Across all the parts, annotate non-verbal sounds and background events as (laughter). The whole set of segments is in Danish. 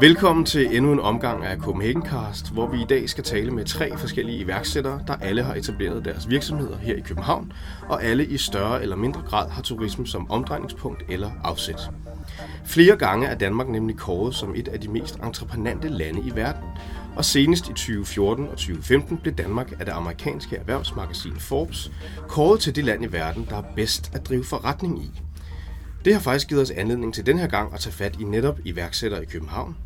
Velkommen til endnu en omgang af Copenhagen Cast, hvor vi i dag skal tale med tre forskellige iværksættere, der alle har etableret deres virksomheder her i København, og alle i større eller mindre grad har turisme som omdrejningspunkt eller afsæt. Flere gange er Danmark nemlig kåret som et af de mest entreprenante lande i verden, og senest i 2014 og 2015 blev Danmark af det amerikanske erhvervsmagasin Forbes kåret til det land i verden, der er bedst at drive forretning i. Det har faktisk givet os anledning til den her gang at tage fat i netop iværksættere i København,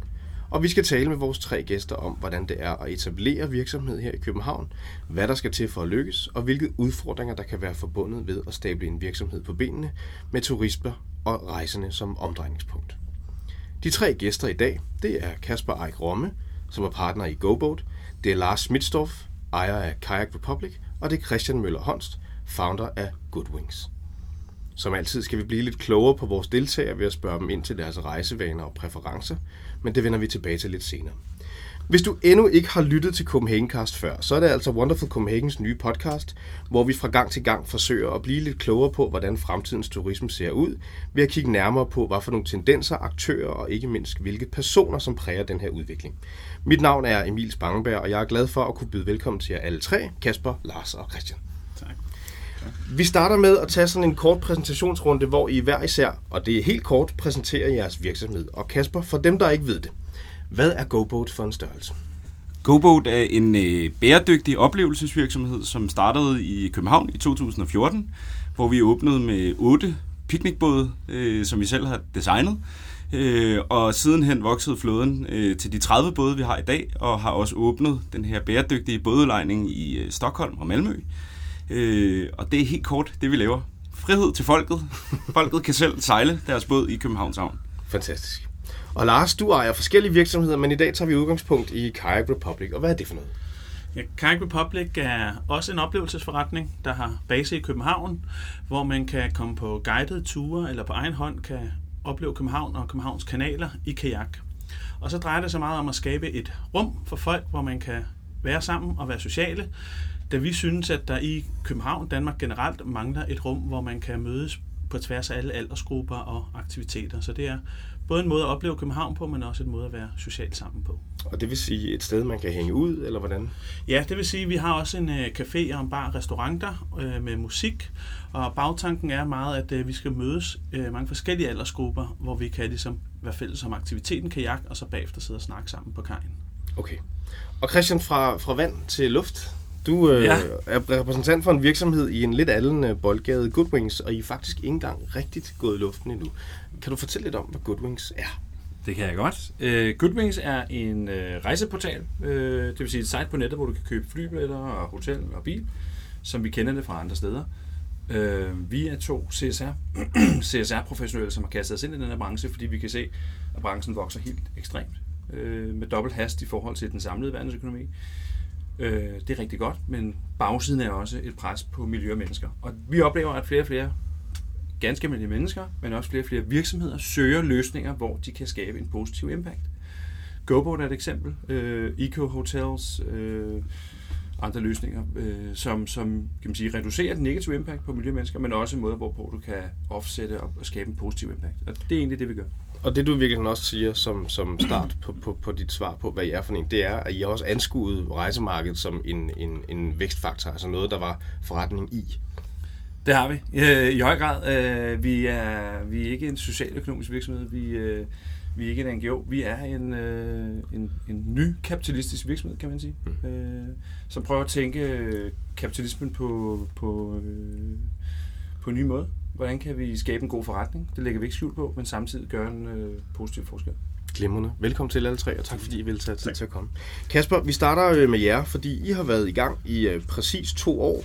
og vi skal tale med vores tre gæster om, hvordan det er at etablere virksomhed her i København, hvad der skal til for at lykkes, og hvilke udfordringer der kan være forbundet ved at stable en virksomhed på benene med turister og rejsende som omdrejningspunkt. De tre gæster i dag, det er Kasper Eik Romme, som er partner i GoBoat, det er Lars Smitstorff, ejer af Kayak Republic, og det er Christian Møller Honst, founder af Goodwings. Som altid skal vi blive lidt klogere på vores deltagere ved at spørge dem ind til deres rejsevaner og præferencer, men det vender vi tilbage til lidt senere. Hvis du endnu ikke har lyttet til Copenhagencast før, så er det altså Wonderful Copenhagens nye podcast, hvor vi fra gang til gang forsøger at blive lidt klogere på, hvordan fremtidens turisme ser ud, ved at kigge nærmere på, hvad for nogle tendenser, aktører og ikke mindst hvilke personer, som præger den her udvikling. Mit navn er Emil Spangenberg, og jeg er glad for at kunne byde velkommen til jer alle tre, Kasper, Lars og Christian. Vi starter med at tage sådan en kort præsentationsrunde, hvor I hver især, og det er helt kort, præsenterer jeres virksomhed. Og Kasper, for dem, der ikke ved det, hvad er GoBoat for en størrelse? GoBoat er en øh, bæredygtig oplevelsesvirksomhed, som startede i København i 2014, hvor vi åbnede med otte piknikbåde, øh, som vi selv har designet. Øh, og sidenhen voksede flåden øh, til de 30 både, vi har i dag, og har også åbnet den her bæredygtige bådelejning i øh, Stockholm og Malmø. Øh, og det er helt kort det, vi laver. Frihed til folket. Folket kan selv sejle deres båd i Københavns Havn. Fantastisk. Og Lars, du ejer forskellige virksomheder, men i dag tager vi udgangspunkt i Kayak Republic. Og hvad er det for noget? Ja, Kayak Republic er også en oplevelsesforretning, der har base i København, hvor man kan komme på guidede ture eller på egen hånd kan opleve København og Københavns kanaler i kajak. Og så drejer det sig meget om at skabe et rum for folk, hvor man kan være sammen og være sociale, da vi synes, at der i København, Danmark generelt, mangler et rum, hvor man kan mødes på tværs af alle aldersgrupper og aktiviteter. Så det er både en måde at opleve København på, men også en måde at være socialt sammen på. Og det vil sige et sted, man kan hænge ud, eller hvordan? Ja, det vil sige, at vi har også en uh, café og en bar restauranter uh, med musik, og bagtanken er meget, at uh, vi skal mødes mange forskellige aldersgrupper, hvor vi kan ligesom være fælles om aktiviteten kajak, og så bagefter sidde og snakke sammen på kajen. Okay. Og Christian, fra, fra vand til luft, du øh, ja. er repræsentant for en virksomhed i en lidt anden boldgade, Goodwings, og I er faktisk ikke engang rigtigt gået i luften endnu. Kan du fortælle lidt om, hvad Goodwings er? Det kan jeg godt. Uh, Goodwings er en uh, rejseportal, uh, det vil sige et site på nettet, hvor du kan købe flybilletter og hotel og bil, som vi kender det fra andre steder. Uh, vi er to CSR, CSR-professionelle, (clears throat) som har kastet os ind i den her branche, fordi vi kan se, at branchen vokser helt ekstremt uh, med dobbelt hast i forhold til den samlede verdensøkonomi. Øh, det er rigtig godt, men bagsiden er også et pres på miljø og mennesker. Og vi oplever, at flere og flere ganske almindelige mennesker, men også flere og flere virksomheder søger løsninger, hvor de kan skabe en positiv impact. GoBoard er et eksempel. Øh, Eco Hotels, øh, andre løsninger, øh, som, som kan man sige, reducerer den negative impact på miljø og mennesker, men også en måde, hvorpå du kan offsette og skabe en positiv impact. Og det er egentlig det, vi gør. Og det du virkelig også siger som, som start på, på, på dit svar på, hvad I er for en, det er, at I har også anskuet rejsemarkedet som en, en, en vækstfaktor, altså noget, der var forretning i. Det har vi. I høj grad. Øh, vi er, vi er ikke en socialøkonomisk virksomhed. Vi, øh, vi er ikke en NGO. Vi er en, øh, en, en ny kapitalistisk virksomhed, kan man sige. Mm. Som prøver at tænke kapitalismen på, på, på en ny måde. Hvordan kan vi skabe en god forretning? Det lægger vi ikke skjul på, men samtidig gøre en øh, positiv forskel. Glimrende. Velkommen til alle tre, og tak fordi I vil tage tid til at komme. Kasper, vi starter med jer, fordi I har været i gang i øh, præcis to år.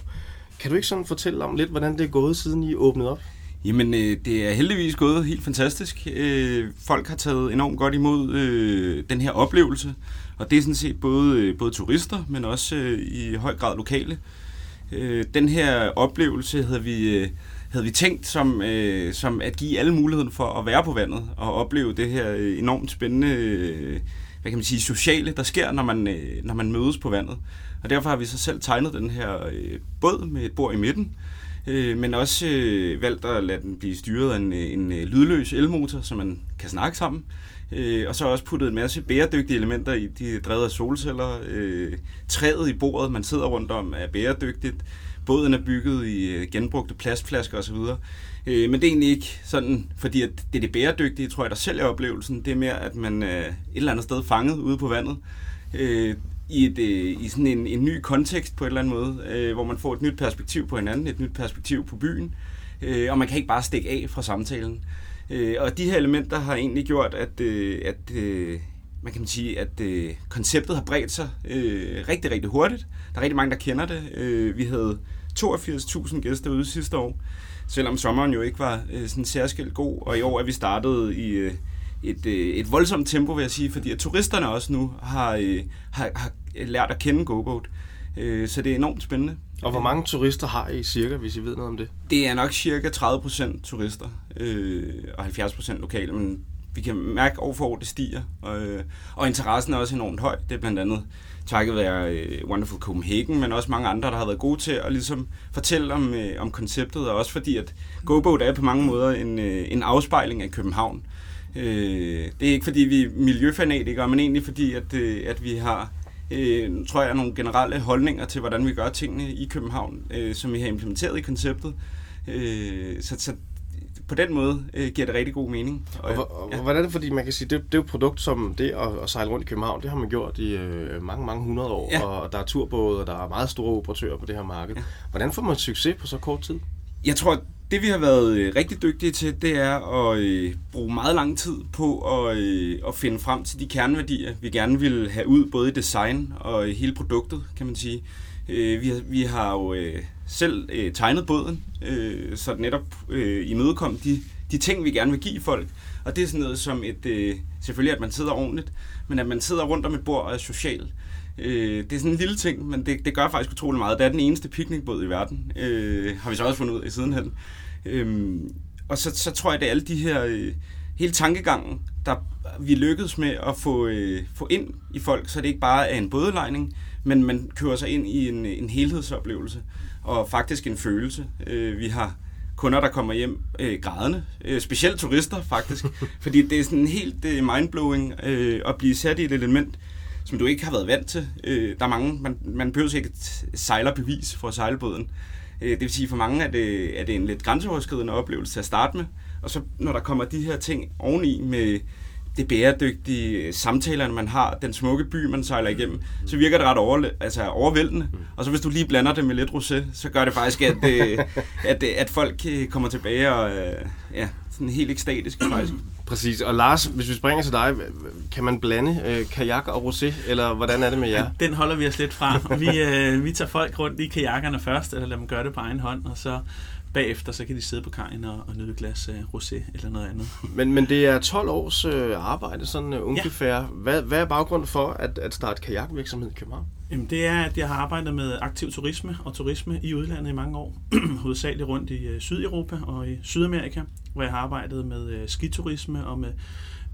Kan du ikke sådan fortælle om lidt, hvordan det er gået, siden I åbnede op? Jamen, øh, det er heldigvis gået helt fantastisk. Øh, folk har taget enormt godt imod øh, den her oplevelse, og det er sådan set både, øh, både turister, men også øh, i høj grad lokale. Øh, den her oplevelse havde vi... Øh, havde vi tænkt som, øh, som at give alle muligheden for at være på vandet og opleve det her øh, enormt spændende, øh, hvad kan man sige, sociale, der sker, når man, øh, når man mødes på vandet. Og derfor har vi så selv tegnet den her øh, båd med et bord i midten, øh, men også øh, valgt at lade den blive styret af en, øh, en øh, lydløs elmotor, så man kan snakke sammen. Øh, og så også puttet en masse bæredygtige elementer i, de drevet af solceller. Øh, træet i bordet, man sidder rundt om, er bæredygtigt. Båden er bygget i øh, genbrugte plastflasker osv. Øh, men det er egentlig ikke sådan, fordi at det er det bæredygtige, tror jeg, der sælger oplevelsen. Det er mere, at man er et eller andet sted fanget ude på vandet. Øh, i, et, øh, i sådan en, en ny kontekst på en eller anden måde, øh, hvor man får et nyt perspektiv på hinanden, et nyt perspektiv på byen, øh, og man kan ikke bare stikke af fra samtalen. Øh, og de her elementer har egentlig gjort, at, øh, at øh, man kan sige, at øh, konceptet har bredt sig øh, rigtig, rigtig hurtigt. Der er rigtig mange, der kender det. Øh, vi havde 82.000 gæster ude sidste år, selvom sommeren jo ikke var øh, sådan særskilt god, og i år er vi startet i... Øh, et, øh, et voldsomt tempo, vil jeg sige, fordi at turisterne også nu har, øh, har, har lært at kende GoBoat. Øh, så det er enormt spændende. Og hvor mange turister har I cirka, hvis I ved noget om det? Det er nok cirka 30% turister øh, og 70% lokale, men vi kan mærke år for år, det stiger. Og, øh, og interessen er også enormt høj. Det er blandt andet takket være øh, Wonderful Copenhagen, men også mange andre, der har været gode til at ligesom fortælle om, øh, om konceptet, og også fordi, at GoBoat er på mange måder en, øh, en afspejling af København. Øh, det er ikke fordi, vi er miljøfanatikere, men egentlig fordi, at, øh, at vi har øh, tror jeg, nogle generelle holdninger til, hvordan vi gør tingene i København, øh, som vi har implementeret i konceptet. Øh, så, så på den måde øh, giver det rigtig god mening. Og, og, og ja. hvordan er det, fordi man kan sige, det, det er jo et produkt som det at, at sejle rundt i København, det har man gjort i øh, mange, mange hundrede år, ja. og der er turbåde, og der er meget store operatører på det her marked. Ja. Hvordan får man succes på så kort tid? Jeg tror, det vi har været øh, rigtig dygtige til, det er at øh, bruge meget lang tid på at, øh, at finde frem til de kerneværdier, vi gerne vil have ud, både i design og i hele produktet, kan man sige. Øh, vi, har, vi har jo øh, selv øh, tegnet båden, øh, så det netop øh, imødekom de, de ting, vi gerne vil give folk. Og det er sådan noget som et, øh, selvfølgelig at man sidder ordentligt, men at man sidder rundt om et bord og er social. Øh, det er sådan en lille ting, men det, det gør faktisk utrolig meget. Det er den eneste picnicbåd i verden, øh, har vi så også fundet ud af sidenhen. Øh, og så, så tror jeg, det er alle de her... Øh, hele tankegangen, der vi lykkedes med at få, øh, få ind i folk, så det ikke bare er en bådelejning, men man kører sig ind i en, en helhedsoplevelse, og faktisk en følelse. Øh, vi har kunder, der kommer hjem øh, grædende, øh, specielt turister faktisk, (laughs) fordi det er sådan helt øh, mindblowing øh, at blive sat i et element, som du ikke har været vant til. Øh, der er mange, man, man behøver ikke et sejlerbevis for sejlbåden. Øh, det vil sige, for mange er det, er det en lidt grænseoverskridende oplevelse til at starte med, og så når der kommer de her ting oveni med det bæredygtige samtaler, man har, den smukke by, man sejler igennem, så virker det ret over, altså overvældende. Og så hvis du lige blander det med lidt rosé, så gør det faktisk, at, øh, (laughs) at, at folk øh, kommer tilbage og ja, sådan helt ekstatisk faktisk. (clears throat) Præcis. Og Lars, hvis vi springer til dig, kan man blande øh, kajak og rosé, eller hvordan er det med jer? (laughs) Den holder vi os lidt fra. Vi, øh, vi tager folk rundt i kajakkerne først, eller lader dem gøre det på egen hånd, og så bagefter så kan de sidde på kajen og, og nyde et glas øh, rosé eller noget andet. (laughs) Men, men det er 12 års øh, arbejde, sådan øh, ungefær. Ja. Hvad, hvad er baggrunden for at, at starte kajakvirksomhed i København? Jamen, det er, at jeg har arbejdet med aktiv turisme og turisme i udlandet i mange år. (clears throat) Hovedsageligt rundt i øh, Sydeuropa og i Sydamerika, hvor jeg har arbejdet med øh, skiturisme og med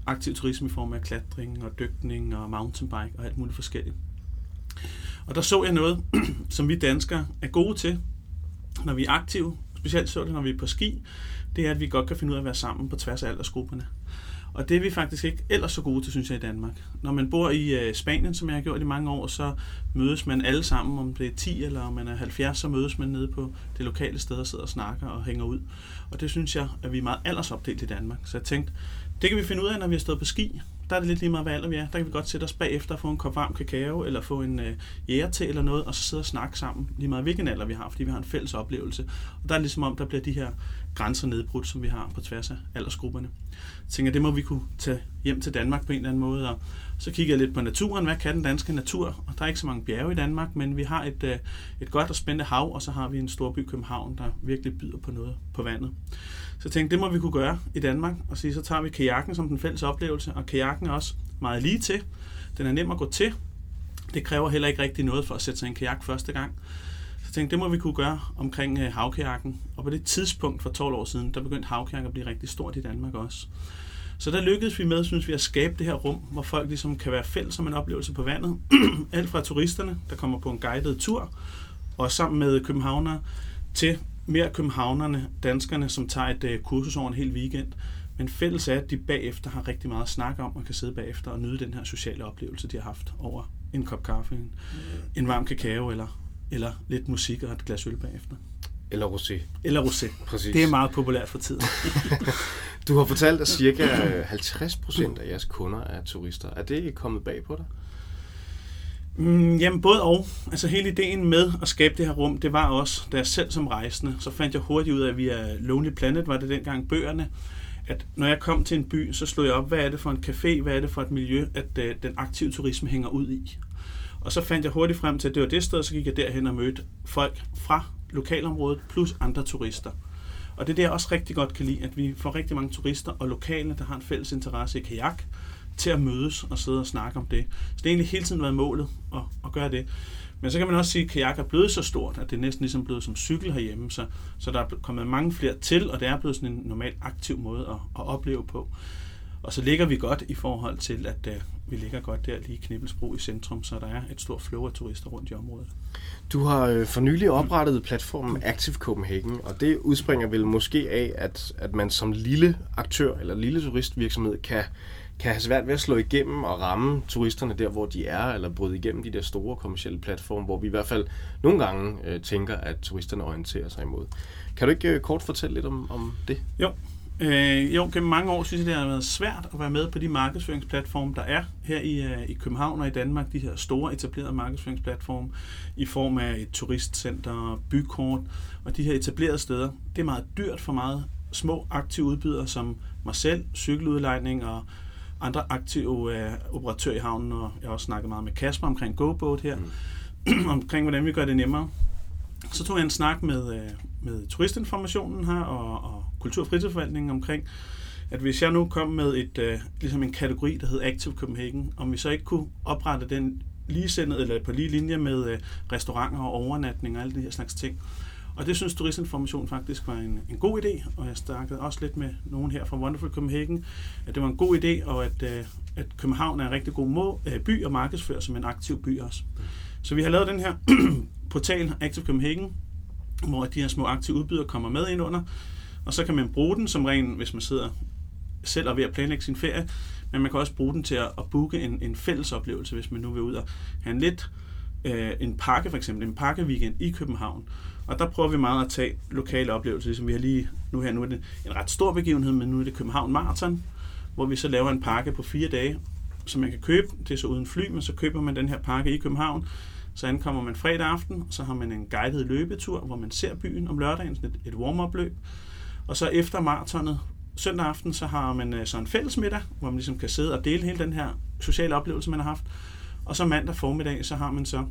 aktiv turisme i form af klatring og dykning og mountainbike og alt muligt forskelligt. Og der så jeg noget, (clears throat) som vi danskere er gode til, når vi er aktive, specielt så det, når vi er på ski, det er, at vi godt kan finde ud af at være sammen på tværs af aldersgrupperne. Og det er vi faktisk ikke ellers så gode til, synes jeg, i Danmark. Når man bor i øh, Spanien, som jeg har gjort i mange år, så mødes man alle sammen, om det er 10 eller om man er 70, så mødes man nede på det lokale sted og sidder og snakker og hænger ud. Og det synes jeg, at vi er meget aldersopdelt i Danmark. Så jeg tænkte, det kan vi finde ud af, når vi har stået på ski. Der er det lidt lige meget, hvad alder vi er. Der kan vi godt sætte os bagefter og få en kop varm kakao, eller få en øh, jægerte eller noget, og så sidde og snakke sammen, lige meget hvilken alder vi har, fordi vi har en fælles oplevelse. Og der er ligesom om, der bliver de her grænser nedbrudt, som vi har på tværs af aldersgrupperne. Jeg tænker, det må vi kunne tage hjem til Danmark på en eller anden måde, og så kigger jeg lidt på naturen. Hvad kan den danske natur? Og der er ikke så mange bjerge i Danmark, men vi har et, øh, et godt og spændende hav, og så har vi en stor by København, der virkelig byder på noget på vandet. Så jeg tænkte, det må vi kunne gøre i Danmark, og sige, så tager vi kajakken som den fælles oplevelse, og kajakken er også meget lige til. Den er nem at gå til. Det kræver heller ikke rigtig noget for at sætte sig en kajak første gang. Tænkte, det må vi kunne gøre omkring øh, havkajakken. Og på det tidspunkt for 12 år siden, der begyndte havkajakken at blive rigtig stort i Danmark også. Så der lykkedes vi med, synes vi, at skabe det her rum, hvor folk ligesom kan være fælles som en oplevelse på vandet. (clears throat) Alt fra turisterne, der kommer på en guided tur, og sammen med københavnere, til mere københavnerne, danskerne, som tager et øh, kursus over en hel weekend. Men fælles er, at de bagefter har rigtig meget at snakke om, og kan sidde bagefter og nyde den her sociale oplevelse, de har haft over en kop kaffe, en, en varm kakao eller, eller lidt musik og et glas øl bagefter. Eller rosé. Eller rosé. Præcis. Det er meget populært for tiden. (laughs) Du har fortalt, at cirka (laughs) 50 procent af jeres kunder er turister. Er det kommet bag på dig? Mm, jamen både og. Altså hele ideen med at skabe det her rum, det var også, da jeg selv som rejsende, så fandt jeg hurtigt ud af, at vi er Lonely Planet, var det dengang bøgerne, at når jeg kom til en by, så slog jeg op, hvad er det for en café, hvad er det for et miljø, at uh, den aktive turisme hænger ud i. Og så fandt jeg hurtigt frem til, at det var det sted, så gik jeg derhen og mødte folk fra lokalområdet, plus andre turister. Og det er det, jeg også rigtig godt kan lide, at vi får rigtig mange turister og lokale, der har en fælles interesse i kajak, til at mødes og sidde og snakke om det. Så det har egentlig hele tiden været målet at, at gøre det. Men så kan man også sige, at kajak er blevet så stort, at det er næsten ligesom blevet som cykel herhjemme, så, så der er kommet mange flere til, og det er blevet sådan en normal aktiv måde at, at opleve på. Og så ligger vi godt i forhold til, at uh, vi ligger godt der lige i Knibbelsbro i centrum, så der er et stort flow af turister rundt i området. Du har øh, for nylig oprettet platformen Active Copenhagen, og det udspringer vel måske af, at, at man som lille aktør eller lille turistvirksomhed kan, kan have svært ved at slå igennem og ramme turisterne der, hvor de er, eller bryde igennem de der store kommersielle platforme, hvor vi i hvert fald nogle gange øh, tænker, at turisterne orienterer sig imod. Kan du ikke øh, kort fortælle lidt om, om det? Jo, Øh, jo, gennem mange år synes jeg, det har været svært at være med på de markedsføringsplatforme, der er her i, uh, i København og i Danmark. De her store etablerede markedsføringsplatforme i form af et turistcenter, bykort og de her etablerede steder. Det er meget dyrt for meget små aktive udbydere som mig selv, cykeludlejning og andre aktive uh, operatører i havnen. Og jeg har også snakket meget med Kasper omkring GoBoat her, mm. (clears throat) omkring hvordan vi gør det nemmere. Så tog jeg en snak med, uh, med turistinformationen her og, og kultur- og fritidsforvaltningen omkring, at hvis jeg nu kom med et, øh, ligesom en kategori, der hed Active Copenhagen, om vi så ikke kunne oprette den ligesendet, eller på lige linje med øh, restauranter og overnatning og alle de her slags ting. Og det synes Turistinformation faktisk var en, en god idé, og jeg snakkede også lidt med nogen her fra Wonderful Copenhagen, at det var en god idé, og at, øh, at København er en rigtig god må, øh, by og markedsfører som en aktiv by også. Så vi har lavet den her (clears throat) portal Active Copenhagen, hvor de her små aktive udbydere kommer med ind under, og så kan man bruge den som ren, hvis man sidder selv og ved at planlægge sin ferie, men man kan også bruge den til at, at booke en, en fælles oplevelse, hvis man nu vil ud og have en lidt øh, en pakke for eksempel, en pakkeweekend i København. Og der prøver vi meget at tage lokale oplevelser, ligesom vi har lige, nu her, nu er det en ret stor begivenhed, men nu er det København Marathon, hvor vi så laver en pakke på fire dage, som man kan købe, det er så uden fly, men så køber man den her pakke i København, så ankommer man fredag aften, så har man en guided løbetur, hvor man ser byen om lørdagen, sådan et, et warm-up løb, og så efter maratonet, søndag aften, så har man øh, så en fælles middag, hvor man ligesom kan sidde og dele hele den her sociale oplevelse, man har haft. Og så mandag formiddag, så har man så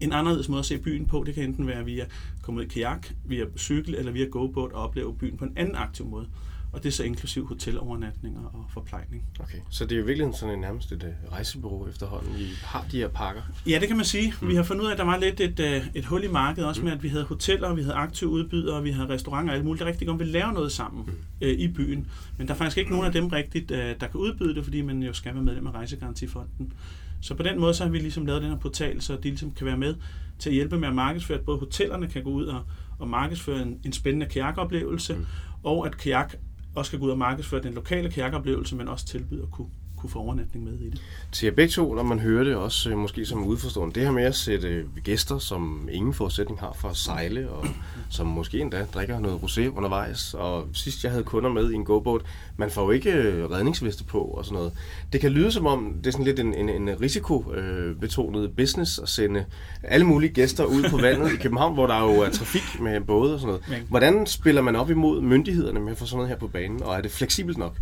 en anderledes måde at se byen på. Det kan enten være via komme ud i kajak, via cykel eller via go-boat og opleve byen på en anden aktiv måde. Og det er så inklusiv hotelovernatninger og forplejning. Okay, så det er jo virkelig sådan en nærmest et uh, rejsebureau efterhånden. I har de her pakker. Ja, det kan man sige. Mm. Vi har fundet ud af, at der var lidt et, uh, et hul i markedet, også mm. med, at vi havde hoteller, vi havde aktive udbydere, vi havde restauranter og alt muligt, der rigtig godt vil lave noget sammen mm. uh, i byen. Men der er faktisk ikke nogen af dem rigtigt, uh, der kan udbyde det, fordi man jo skal være medlem af Rejsegarantifonden. Så på den måde så har vi ligesom lavet den her portal, så de ligesom kan være med til at hjælpe med at markedsføre, at både hotellerne kan gå ud og, og markedsføre en, en spændende kajakoplevelse, mm. og at kajak også skal gå ud og markedsføre den lokale kajakoplevelse, men også tilbyde at kunne, kunne få overnatning med i det. Til jer begge to, når man hører det også øh, måske som udforstående, det her med at sætte øh, gæster, som ingen forudsætning har for at sejle, og som måske endda drikker noget rosé undervejs, og sidst jeg havde kunder med i en go-boat, man får jo ikke øh, redningsveste på og sådan noget. Det kan lyde som om, det er sådan lidt en, en, en risikobetonet business at sende alle mulige gæster ud på vandet i København, hvor der jo er trafik med både og sådan noget. Hvordan spiller man op imod myndighederne med at få sådan noget her på banen, og er det fleksibelt nok?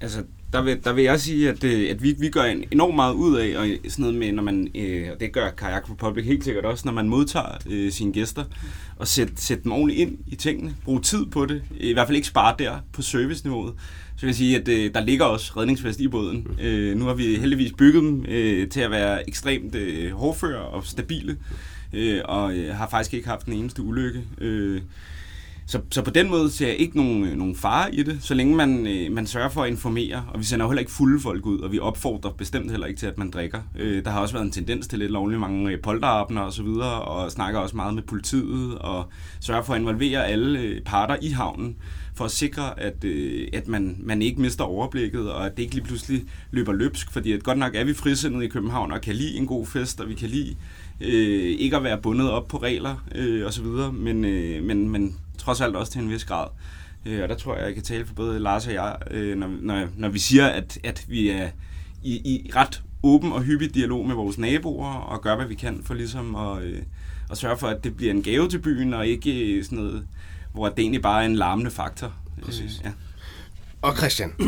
Altså, der vil, der vil jeg sige, at, det, at vi, vi gør en enormt meget ud af, og sådan noget med, når man, øh, og det gør Kajak for Public helt sikkert også, når man modtager øh, sine gæster, og sætte sæt dem ordentligt ind i tingene, bruge tid på det, i hvert fald ikke spare der på serviceniveauet. Så vil jeg sige, at øh, der ligger også redningsvest i båden. Øh, nu har vi heldigvis bygget dem øh, til at være ekstremt øh, hårdføre og stabile, øh, og øh, har faktisk ikke haft den eneste ulykke. Øh, så, så på den måde ser jeg ikke nogen, øh, nogen fare i det, så længe man, øh, man sørger for at informere, og vi sender jo heller ikke fulde folk ud, og vi opfordrer bestemt heller ikke til, at man drikker. Øh, der har også været en tendens til lidt lovlig mange øh, polterabner og så videre, og snakker også meget med politiet, og sørger for at involvere alle øh, parter i havnen, for at sikre, at, øh, at man, man ikke mister overblikket, og at det ikke lige pludselig løber løbsk, fordi at godt nok er vi frisindet i København, og kan lide en god fest, og vi kan lide øh, ikke at være bundet op på regler øh, osv., men, øh, men, men trods alt også til en vis grad. Øh, og der tror jeg, jeg kan tale for både Lars og jeg, øh, når, når, når vi siger, at, at vi er i, i ret åben og hyppig dialog med vores naboer, og gør, hvad vi kan for ligesom at, øh, at sørge for, at det bliver en gave til byen, og ikke sådan noget, hvor det egentlig bare er en larmende faktor. Præcis. Øh, ja. Og Christian, (clears throat)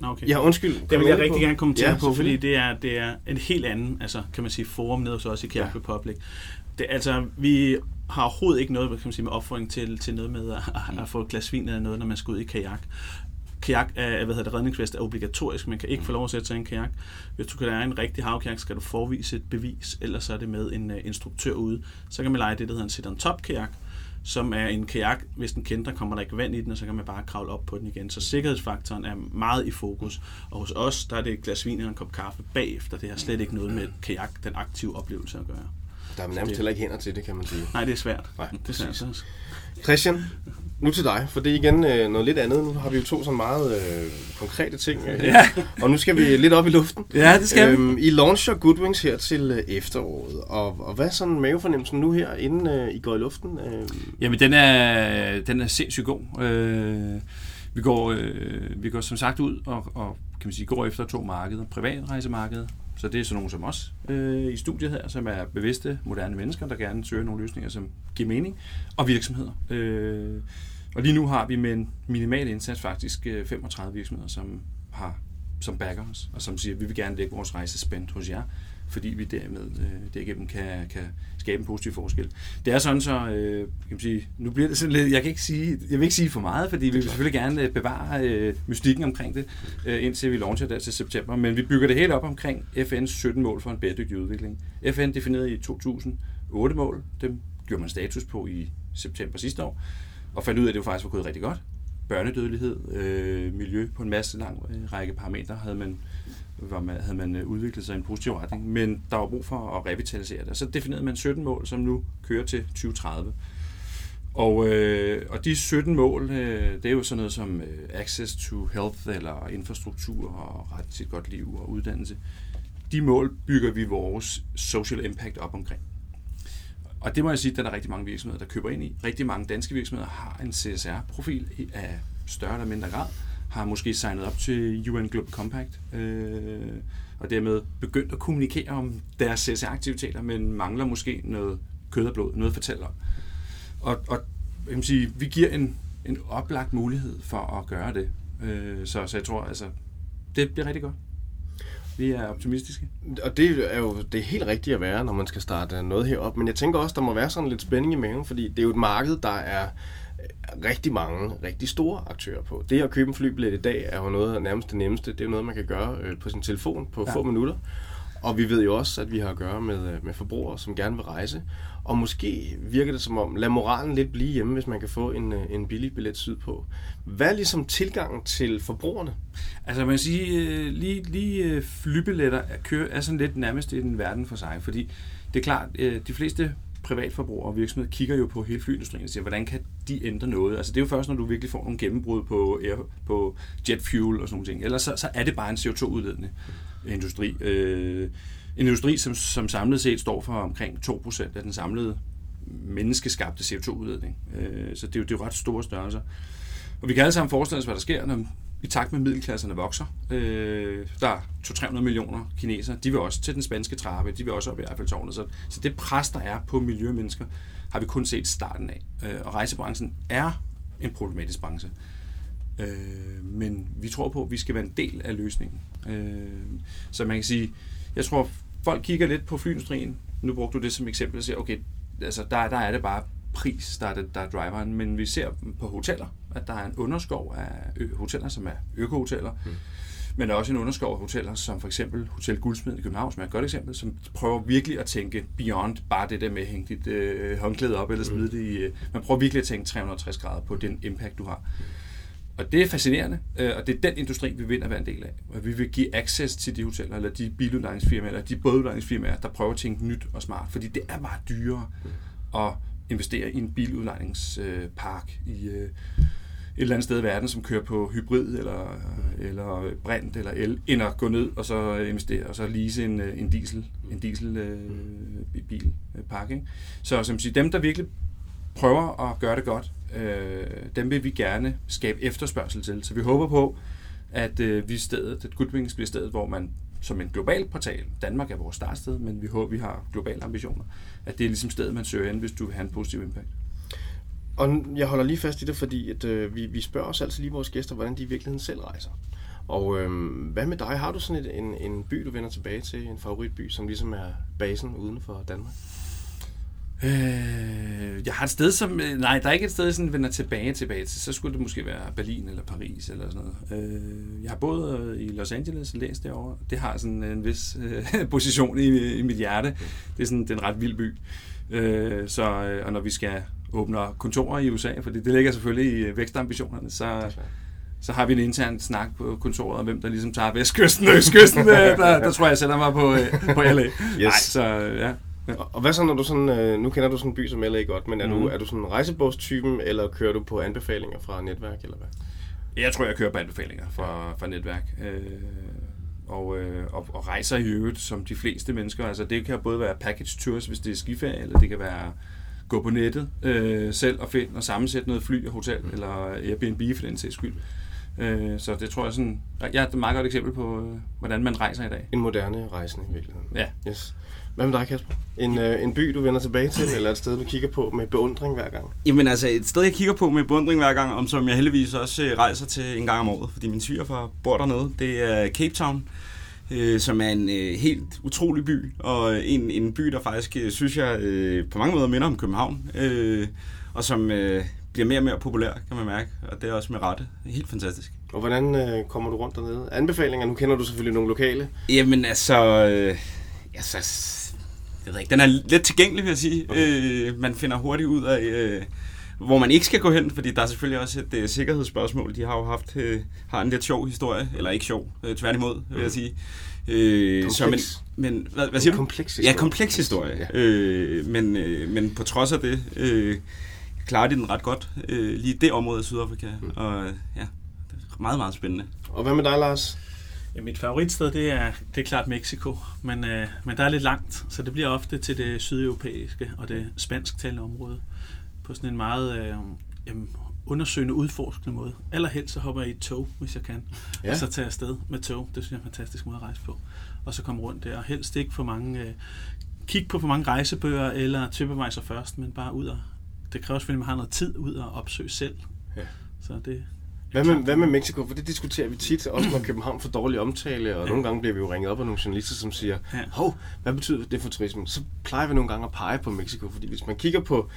Nå, okay. ja undskyld. Det vil jeg rigtig på. gerne kommentere Ja, på, fordi det er, det er en helt anden, altså, kan man sige, forum nede hos os i Kajak Ja. Republic. Det, altså, vi har overhovedet ikke noget hvad kan man sige, med opfordring til, til noget med at, at få et glas vin eller noget, når man skal ud i kajak. Kajak er, hvad hedder det, redningsvest er obligatorisk. Man kan ikke få lov at sætte sig i en kajak. Hvis du kan lære en rigtig havkajak, skal du forvise et bevis, ellers er det med en uh, instruktør ude. Så kan man lege det, der hedder en sit-on-top kajak, som er en kajak, hvis den kender, kommer der ikke vand i den, og så kan man bare kravle op på den igen. Så sikkerhedsfaktoren er meget i fokus. Og hos os, der er det et glas vin og en kop kaffe bagefter. Det har slet ikke noget med kajak, den aktive oplevelse at gøre. Der er nærmest heller ikke hænder til det, kan man sige. Nej, det er svært. Nej, det er svært. Så- Christian, nu til dig, for det er igen øh, noget lidt andet. Nu har vi jo to sådan meget øh, konkrete ting. Øh, Ja. Og nu skal vi lidt op i luften. Ja, det skal vi. øhm, I launcher Goodwings her til øh, efteråret. Og, og hvad er sådan mavefornemmelsen nu her, inden øh, I går i luften? Øh, Jamen, den er, den er sindssygt god. Øh, vi, går, øh, vi går som sagt ud og, og kan man sige, går efter to markeder. Privatrejsemarkedet, så det er sådan nogen som os øh, i studiet her, som er bevidste, moderne mennesker, der gerne søger nogle løsninger, som giver mening, og virksomheder. Øh, og lige nu har vi med en minimal indsats faktisk øh, 35 virksomheder, som har som backer os, og som siger, at vi vil gerne lægge vores rejse spændt hos jer, fordi vi dermed øh, derigennem kan, kan skabe en positiv forskel. Det er sådan så, øh, kan man sige, nu bliver det sådan lidt, jeg kan ikke sige, jeg vil ikke sige for meget, fordi vi vil selvfølgelig gerne øh, bevare øh, mystikken omkring det, øh, indtil vi launcher der til september, men vi bygger det helt op omkring FN's 17 mål for en bæredygtig udvikling. FN definerede i 2008 mål, dem gjorde man status på i september sidste år, og fandt ud af, at det jo faktisk var gået rigtig godt. Børnedødelighed, øh, miljø på en masse lang øh, række parametre havde man, var man, havde man øh, udviklet sig i en positiv retning, men der var brug for at revitalisere det. Så definerede man 17 mål, som nu kører til 2030. Og, øh, og de 17 mål, øh, det er jo sådan noget som øh, access to health, eller infrastruktur, og ret til et godt liv og uddannelse. De mål bygger vi vores social impact op omkring. Og det må jeg sige, at der er rigtig mange virksomheder, der køber ind i. Rigtig mange danske virksomheder har en CSR-profil af større eller mindre grad, har måske signet op til UN Global Compact, øh, og dermed begyndt at kommunikere om deres CSR-aktiviteter, men mangler måske noget kød og blod, noget at fortælle om. Og, og jeg vil sige, vi giver en, en oplagt mulighed for at gøre det. Øh, så, så jeg tror, altså, det bliver rigtig godt. Vi er optimistiske. Og det er jo det er helt rigtigt at være, når man skal starte noget herop. Men jeg tænker også, der må være sådan lidt spænding i maven, fordi det er jo et marked, der er rigtig mange rigtig store aktører på. Det at købe en flybillet i dag er jo noget af nærmest det nemmeste. Det er noget, man kan gøre øh, på sin telefon på ja. Få minutter. Og vi ved jo også, at vi har at gøre med, øh, med forbrugere, som gerne vil rejse. Og måske virker det som om, lad moralen lidt blive hjemme, hvis man kan få en, øh, en billig billet sydpå. Hvad er ligesom tilgangen til forbrugerne? Altså man kan sige, lige, lige flybilletter er, kører, er sådan lidt nærmest i en verden for sig, fordi det er klart, de fleste privatforbrugere og virksomheder kigger jo på hele flyindustrien og siger, hvordan kan de ændre noget? Altså det er jo først, når du virkelig får nogle gennembrud på, air, på jet fuel og sådan nogle ting. Ellers så, så er det bare en CO2-udledende industri. Øh, en industri, som, som samlet set står for omkring 2% af den samlede menneskeskabte CO2-udledning. Øh, så det er, jo, det er jo ret store størrelser. Og vi kan alle sammen forestille os, hvad der sker, når i takt med middelklasserne vokser. Øh, der er 200-300 millioner kinesere. De vil også til den spanske trappe. De vil også op i Eiffeltårnet. Så, så det pres, der er på miljømennesker, har vi kun set starten af. Øh, og rejsebranchen er en problematisk branche. Øh, men vi tror på, at vi skal være en del af løsningen. Øh, så man kan sige, jeg tror, folk kigger lidt på flyindustrien. Nu brugte du det som eksempel og siger, okay, altså der, der er det bare pris, der er, det, der er driveren, men vi ser på hoteller, at der er en underskov af ø- hoteller, som er økohoteller, mm. Men der er også en underskov af hoteller, som for eksempel Hotel Guldsmeden i København, som er et godt eksempel, som prøver virkelig at tænke beyond bare det der med at hænge dit øh, håndklæde op eller smide det i... Øh, man prøver virkelig at tænke 360 grader på den impact, du har. Og det er fascinerende, øh, og det er den industri, vi vil være en del af. Og vi vil give access til de hoteller, eller de biludlejningsfirmaer, eller de bådudlejningsfirmaer, der prøver at tænke nyt og smart. Fordi det er bare dyrere at investere i en biludlejningspark i øh, et eller andet sted i verden, som kører på hybrid, eller, eller brint, eller el, end at gå ned og så investere, og så lease en, øh, en diesel, en diesel øh, bilpark. Øh, så som siger, dem, der virkelig prøver at gøre det godt, øh, dem vil vi gerne skabe efterspørgsel til. Så vi håber på, at øh, vi stedet, at Goodwings bliver stedet, hvor man som en global portal, Danmark er vores startsted, men vi håber, vi har globale ambitioner, at det er ligesom stedet, man søger hen, hvis du vil have en positiv impact. Og jeg holder lige fast i det, fordi at, øh, vi, vi spørger os altid lige vores gæster, hvordan de i virkeligheden selv rejser. Og øh, hvad med dig? Har du sådan et, en, en by, du vender tilbage til, en favoritby, som ligesom er basen uden for Danmark? Øh, jeg har et sted, som... øh, Nej, der er ikke et sted, jeg sådan vender tilbage tilbage til. Så skulle det måske være Berlin eller Paris eller sådan noget. Øh, jeg har boet øh, i Los Angeles og læst derovre. Det har sådan en vis øh, (laughs) position i, i mit hjerte. Det er sådan det er en ret vild by. Øh, så, øh, og når vi skal åbne kontorer i USA, fordi det ligger selvfølgelig i vækstambitionerne, så, så har vi en intern snak på kontoret om, hvem der ligesom tager vestkysten og østkysten. (laughs) Der, der tror jeg, jeg sætter mig på, på LA. Yes. Nej, så øh, ja. Og, og hvad så, når du sådan, øh, nu kender du sådan en by som LA godt, men er, mm. du, Mhm. er du sådan en rejsebogstypen, eller kører du på anbefalinger fra netværk, eller hvad? Jeg tror, jeg kører på anbefalinger fra, fra netværk. Øh, og, øh, og, og rejser i øvrigt, som de fleste mennesker. Altså, det kan både være package tours, hvis det er skiferie, eller det kan være gå på nettet øh, selv og finde og sammensætte noget fly og hotel, mm. eller Airbnb for den sags skyld. Øh, så det tror jeg sådan, ja, det er et meget godt eksempel på, øh, hvordan man rejser i dag. En moderne rejsende i virkeligheden. Ja. Yes. Hvad med dig, Kasper? En, øh, en by, du vender tilbage til, eller et sted, du kigger på med beundring hver gang? Jamen altså, et sted, jeg kigger på med beundring hver gang, om som jeg heldigvis også øh, rejser til en gang om året, fordi min svigerfar bor dernede, det er Cape Town, øh, som er en øh, helt utrolig by, og en, en by, der faktisk, øh, synes jeg, øh, på mange måder minder om København, øh, og som øh, bliver mere og mere populær, kan man mærke, og det er også med rette. Helt fantastisk. Og hvordan øh, kommer du rundt dernede? Anbefalinger, nu kender du selvfølgelig nogle lokale. Jamen altså, øh, altså, jeg ved ikke, den er let tilgængelig, vil jeg sige. Okay. Øh, man finder hurtigt ud af, øh, hvor man ikke skal gå hen, fordi der er selvfølgelig også et øh, sikkerhedsspørgsmål. De har jo haft øh, har en lidt sjov historie, eller ikke sjov, øh, tværtimod, vil jeg sige. Øh, Kompleks. så, men, men hvad, hvad siger En du? kompleks Ja, historie. kompleks historie. Ja. Ja. Øh, men, øh, men på trods af det, øh, klarer de den ret godt, øh, lige det område af Sydafrika. Mm. Og ja, det er meget, meget spændende. Og hvad med dig, Lars? Ja, mit favoritsted, det er, det er klart Mexico, men, øh, men der er lidt langt, så det bliver ofte til det sydeuropæiske og det spansktalende område på sådan en meget øh, jamen, undersøgende, udforskende måde. Allerhelst så hopper jeg i et tog, hvis jeg kan, Ja. og så tager jeg afsted med tog. Det synes jeg er en fantastisk måde at rejse på. Og så komme rundt der, og helst ikke for mange, øh, kig på for mange rejsebøger eller TripAdvisor først, men bare ud og, det kræver selvfølgelig, at man har noget tid ud og opsøge selv. Ja. Så det, Hvad med, hvad med Mexico? For det diskuterer vi tit, også når København får dårlig omtale, og nogle gange bliver vi jo ringet op af nogle journalister, som siger, Ja. hov, hvad betyder det for turismen? Så plejer vi nogle gange at pege på Mexico, fordi hvis man kigger på,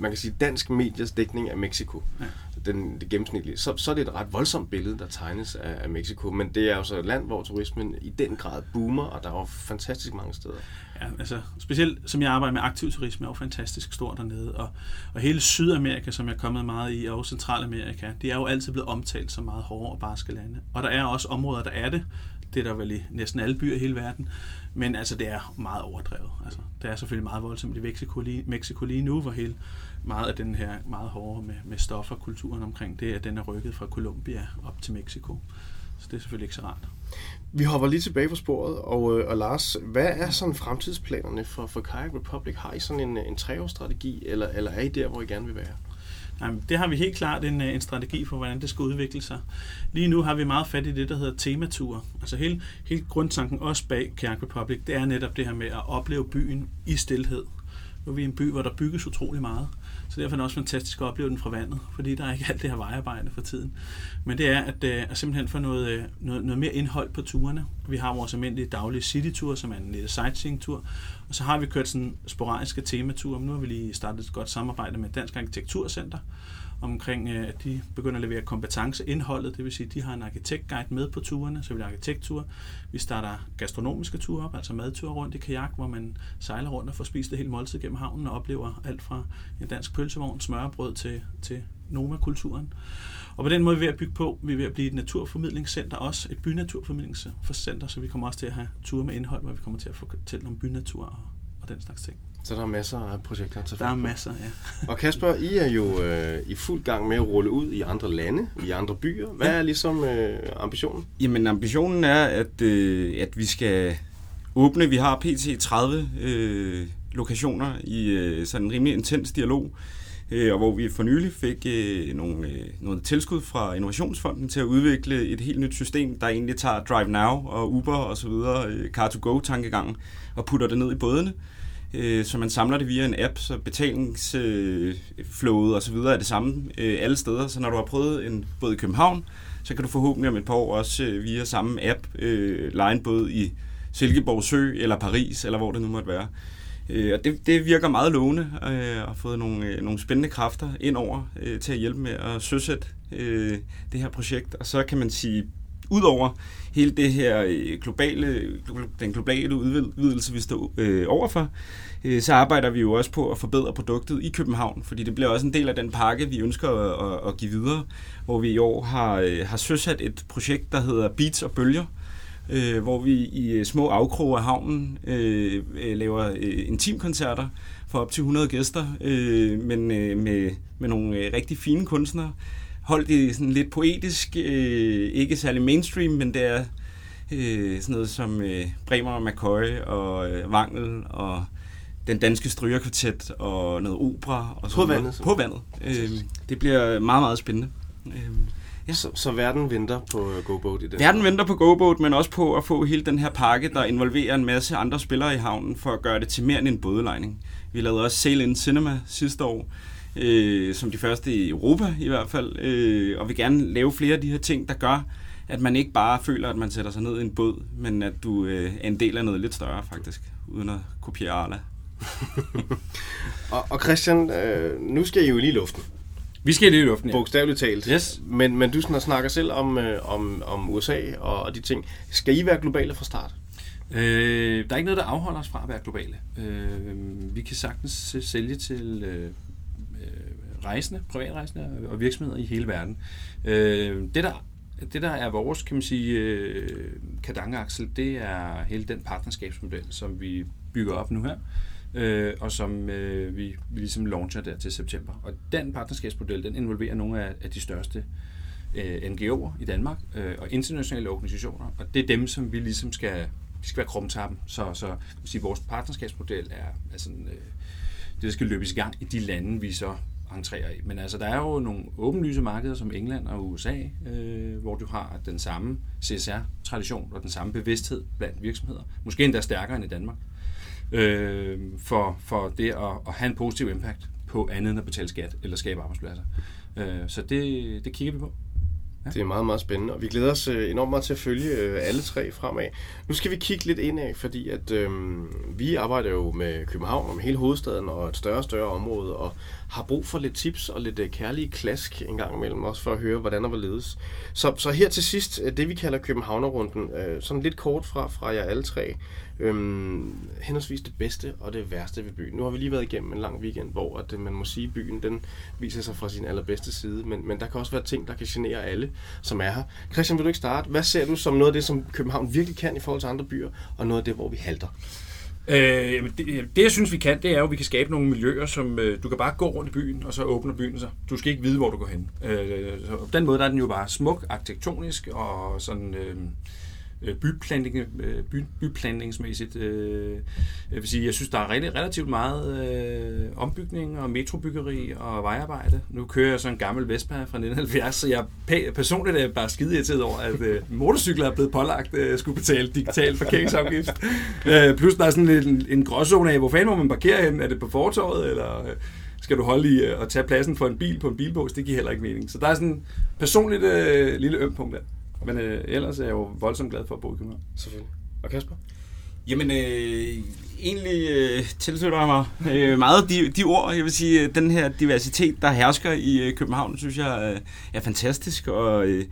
man kan sige, dansk mediers dækning af Mexico, Ja. den, det gennemsnitlige, så, så er det et ret voldsomt billede, der tegnes af, af Mexico, men det er jo så et land, hvor turismen i den grad boomer, og der er jo fantastisk mange steder. Ja, altså specielt som jeg arbejder med aktiv turisme, er jo fantastisk stor dernede, og, og hele Sydamerika, som jeg er kommet meget i, og Centralamerika, det er jo altid blevet omtalt som meget hårde og barske lande. Og der er også områder, der er det. Det er der vel i næsten alle byer i hele verden. Men altså, det er meget overdrevet. Altså, det er selvfølgelig meget voldsomt i Mexico lige, Mexico lige nu, hvor hele meget af den her meget hårde med, med stoffer, kulturen omkring det, at den er rykket fra Colombia op til Mexico. Så det er selvfølgelig ikke så rart. Vi hopper lige tilbage på sporet, og, øh, og Lars, hvad er sådan fremtidsplanerne for, for Kayak Republic? Har I sådan en, en treårsstrategi, eller, eller er I der, hvor I gerne vil være? Nej, det har vi helt klart en, øh, en strategi for, hvordan det skal udvikle sig. Lige nu har vi meget fat i det, der hedder temature. Altså hele, hele grundtanken også bag Kærk Republic, det er netop det her med at opleve byen i stillhed. Nu er vi en by, hvor der bygges utrolig meget. Så derfor er det også fantastisk at opleve den fra vandet, fordi der er ikke alt det her vejarbejde for tiden. Men det er at, øh, at simpelthen få noget, øh, noget, noget mere indhold på turene. Vi har vores almindelige daglige citytur, som er en lille sightseeing-tur. Og så har vi kørt sådan sporadiske temature. Nu har vi lige startet et godt samarbejde med Dansk Arkitekturcenter omkring, øh, at de begynder at levere kompetenceindholdet, det vil sige, at de har en arkitektguide med på turene, så vi arkitekttur. Vi starter gastronomiske ture op, altså madture rundt i kajak, hvor man sejler rundt og får spist det hele måltid gennem havnen og oplever alt fra en dansk pølsevogn, smørbrød til, til Noma-kulturen. Og på den måde er vi ved at bygge på. Vi er ved at blive et naturformidlingscenter også, et bynaturformidlingscenter, så vi kommer også til at have ture med indhold, hvor vi kommer til at fortælle om bynatur og den slags ting. Så der er masser af projekter til Der er masser, ja. Og Kasper, I er jo øh, i fuld gang med at rulle ud i andre lande, i andre byer. Hvad er ligesom øh, ambitionen? Jamen ambitionen er, at, øh, at vi skal åbne, vi har pt. 30 øh, lokationer i øh, sådan en rimelig intens dialog, øh, og hvor vi for nylig fik øh, nogle, øh, noget tilskud fra Innovationsfonden til at udvikle et helt nyt system, der egentlig tager Drive Now og Uber og så videre, øh, Car2Go-tankegangen, og putter det ned i bådene øh, Øh, så man samler det via en app, så betalingsflowet og så videre er det samme øh, alle steder. Så når du har prøvet en båd i København, så kan du forhåbentlig om et par år også øh, via samme app øh, lege en båd i Silkeborg Sø eller Paris, eller hvor det nu måtte være. Øh, og det, det virker meget lovende, øh, og fået nogle, øh, nogle spændende kræfter ind over øh, til at hjælpe med at søsætte øh, det her projekt. Og så kan man sige, udover hele det her øh, globale, den globale udvidelse, vi står øh, overfor, øh, så arbejder vi jo også på at forbedre produktet i København, fordi det bliver også en del af den pakke, vi ønsker at, at, at give videre, hvor vi i år har, øh, har søsat et projekt, der hedder Beats og Bølger, øh, hvor vi i øh, små afkroge af havnen øh, øh, laver øh, intimkoncerter for op til 100 gæster, øh, men øh, med, med nogle øh, rigtig fine kunstnere, holdt det sådan lidt poetisk, øh, ikke særlig mainstream, men det er øh, sådan noget som øh, Bremer og McCoy og øh, Vangel og den danske strygerkvartet og noget opera. Og på vandet? Så. På vandet. Øh, det bliver meget, meget spændende. Øh, ja. så, så verden venter på øh, GoBoat i den Verden venter på GoBoat, men også på at få hele den her pakke, der involverer en masse andre spillere i havnen, for at gøre det til mere end en bådelejning. Vi lavede også Sail in Cinema sidste år, øh, som de første i Europa i hvert fald, øh, og vil gerne lave flere af de her ting, der gør, at man ikke bare føler, at man sætter sig ned i en båd, men at du øh, er en del af noget lidt større faktisk, uden at kopiere Arla. (laughs) og, og Christian, øh, nu skal I jo lige i luften. Vi skal lige i luften, ja. Bogstaveligt talt. Yes. Men, men du snakker selv om, øh, om, om USA og, og de ting. Skal I være globale fra start? Øh, der er ikke noget, der afholder os fra at være globale. Øh, vi kan sagtens sælge til øh, rejsende, privatrejsende og virksomheder i hele verden. Øh, det, der, det, der er vores, kan man sige, øh, kadangeaksel, det er hele den partnerskabsmodel, som vi bygger op nu her, øh, og som øh, vi, vi ligesom launcher der til september. Og den partnerskabsmodel, den involverer nogle af, af de største øh, NGO'er i Danmark øh, og internationale organisationer, og det er dem, som vi ligesom skal, vi skal være krumtappen. Så, så sige, vores partnerskabsmodel er, er sådan, øh, det, der skal løbes i gang i de lande, vi så entrerer i. Men altså, der er jo nogle åbenlyse markeder som England og USA, øh, hvor du har den samme CSR-tradition og den samme bevidsthed blandt virksomheder. Måske endda stærkere end i Danmark. Øh, for, for det at, at have en positiv impact på andet end at betale skat eller skabe arbejdspladser. Øh, så det, det kigger vi på. Ja. Det er meget, meget spændende, og vi glæder os øh, enormt meget til at følge øh, alle tre fremad. Nu skal vi kigge lidt indad, fordi at øh, vi arbejder jo med København, med hele hovedstaden og et større og større område, og har brug for lidt tips og lidt øh, kærlige klask en gang imellem, også for at høre, hvordan der var ledes. Så, så her til sidst, øh, det vi kalder Københavnerrunden, øh, sådan lidt kort fra, fra jer alle tre. Øhm, henholdsvis det bedste og det værste ved byen. Nu har vi lige været igennem en lang weekend, hvor at, øh, man må sige, at byen den viser sig fra sin allerbedste side, men, men der kan også være ting, der kan genere alle, som er her. Christian, vil du ikke starte? Hvad ser du som noget af det, som København virkelig kan i forhold til andre byer, og noget af det, hvor vi halter? Øh, det, det, jeg synes, vi kan, det er jo, at vi kan skabe nogle miljøer, som øh, du kan bare gå rundt i byen, og så åbner byen sig. Du skal ikke vide, hvor du går hen. Øh, så på den måde der er den jo bare smuk, arkitektonisk og sådan... Øh, Øh, byplanning, øh, by, byplanningsmæssigt. Øh, jeg vil sige, jeg synes, der er relativt meget øh, ombygning og metrobyggeri og vejarbejde. Nu kører jeg så en gammel Vespa fra 1970, så jeg personligt er bare skide irriteret over, at øh, motorcykler er blevet pålagt øh, skulle betale digital parkeringsafgift. (laughs) plus der er sådan en, en gråzone af, hvor fanden må man parkere hen? Er det på fortorvet, eller skal du holde i og tage pladsen for en bil på en bilbås? Det giver heller ikke mening. Så der er sådan en personligt øh, lille ømpunkt der. Men øh, ellers er jeg jo voldsomt glad for at bo i København. Selvfølgelig. Og Kasper? Jamen, øh, egentlig øh, tilslutter jeg mig øh, meget de, de ord. Jeg vil sige, øh, den her diversitet, der hersker i øh, København, synes jeg øh, er fantastisk, og øh,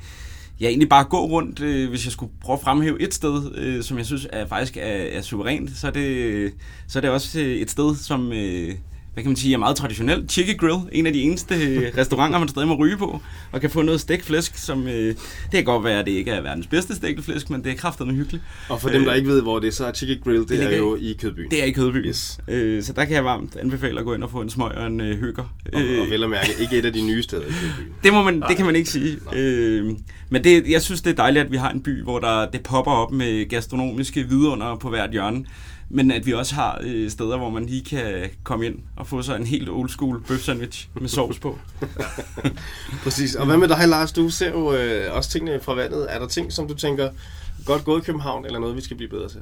ja, egentlig bare gå rundt, øh, hvis jeg skulle prøve at fremhæve et sted, øh, som jeg synes er faktisk er, er suverænt, så er det, så er det også øh, et sted, som... Øh, hvad kan man sige, er meget traditionelt. Chicky Grill, en af de eneste øh, (laughs) restauranter, man stadig må ryge på, og kan få noget stegt flæsk, som, øh, det kan godt være, at det ikke er verdens bedste stegte flæsk, men det er kraftedeme hyggeligt. Og for dem, der ikke ved, hvor det er, så er Chicky Grill, det, Det er jo i Kødbyen. Det er i Kødby. Yes. Øh, så der kan jeg varmt anbefale at gå ind og få en smøg og en øh, hygger. Og, og vel at mærke, ikke et af de nye steder i Kødbyen. (laughs) Det, må man, det kan man ikke sige. Øh, men det, jeg synes, det er dejligt, at vi har en by, hvor der, det popper op med gastronomiske vidunder på hvert hjørne. Men at vi også har øh, steder, hvor man lige kan komme ind og få sig en helt old school bøf sandwich med sovs på. (laughs) Præcis. Og hvad med dig, Lars? Du ser jo øh, også tingene fra vandet. Er der ting, som du tænker, godt gået i København, eller noget, vi skal blive bedre til?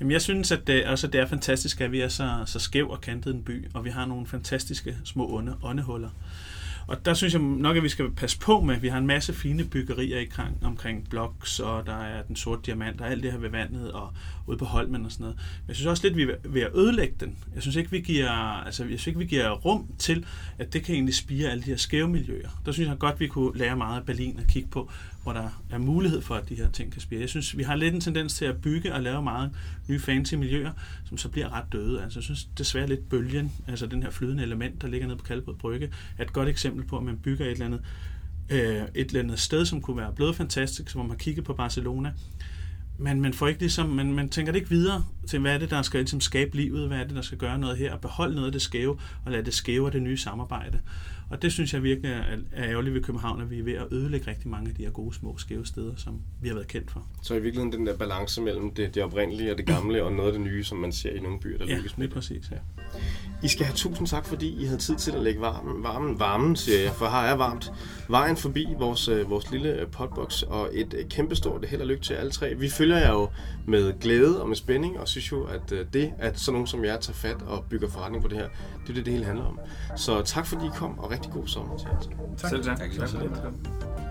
Jamen, jeg synes, at det, også, det er fantastisk, at vi er så, så skæv og kantet en by, og vi har nogle fantastiske små ånde, åndehuller. Og der synes jeg nok, at vi skal passe på med, at vi har en masse fine byggerier i krang, omkring Bloks, og der er den sorte diamant, og alt det her ved vandet, og ude på Holmen og sådan noget. Men jeg synes også lidt, at vi er ved at ødelægge den. Jeg synes ikke, vi giver, altså, jeg synes ikke, vi giver rum til, at det kan egentlig spire alle de her skæve miljøer. Der synes jeg godt, at vi kunne lære meget af Berlin at kigge på, hvor der er mulighed for, at de her ting kan spire. Jeg synes, vi har lidt en tendens til at bygge og lave meget nye fancy miljøer, som så bliver ret døde. Altså, jeg synes desværre lidt bølgen, altså den her flydende element, der ligger nede på Kalvbod Brygge, er et godt eksempel på, at man bygger et eller andet, øh, et eller andet sted, som kunne være blevet fantastisk, som man har kigget på Barcelona, men man får ikke ligesom, man, man tænker det ikke videre til, hvad er det, der skal ligesom skabe livet, hvad er det, der skal gøre noget her, og beholde noget af det skæve, og lade det skæve af det nye samarbejde. Og det synes jeg virkelig er, er ærgerligt ved København, at vi er ved at ødelægge rigtig mange af de her gode, små, skæve steder, som vi har været kendt for. Så i virkeligheden den der balance mellem det, det oprindelige og det gamle, og noget af det nye, som man ser i nogle byer, der Ja, lykkes med lige præcis. Ja. I skal have tusind tak, fordi I havde tid til at lægge varmen, varmen, varmen siger jeg, for her er varmt, vejen forbi vores, øh, vores lille øh, potbox, og et øh, kæmpestort held og lykke til alle tre. Vi følger jer jo med glæde og med spænding, og synes jo, at det, at sådan nogen som jer tager fat og bygger forretning på det her, det er det, det hele handler om. Så tak fordi I kom, og rigtig god sommer til jer. Selv tak. tak. tak.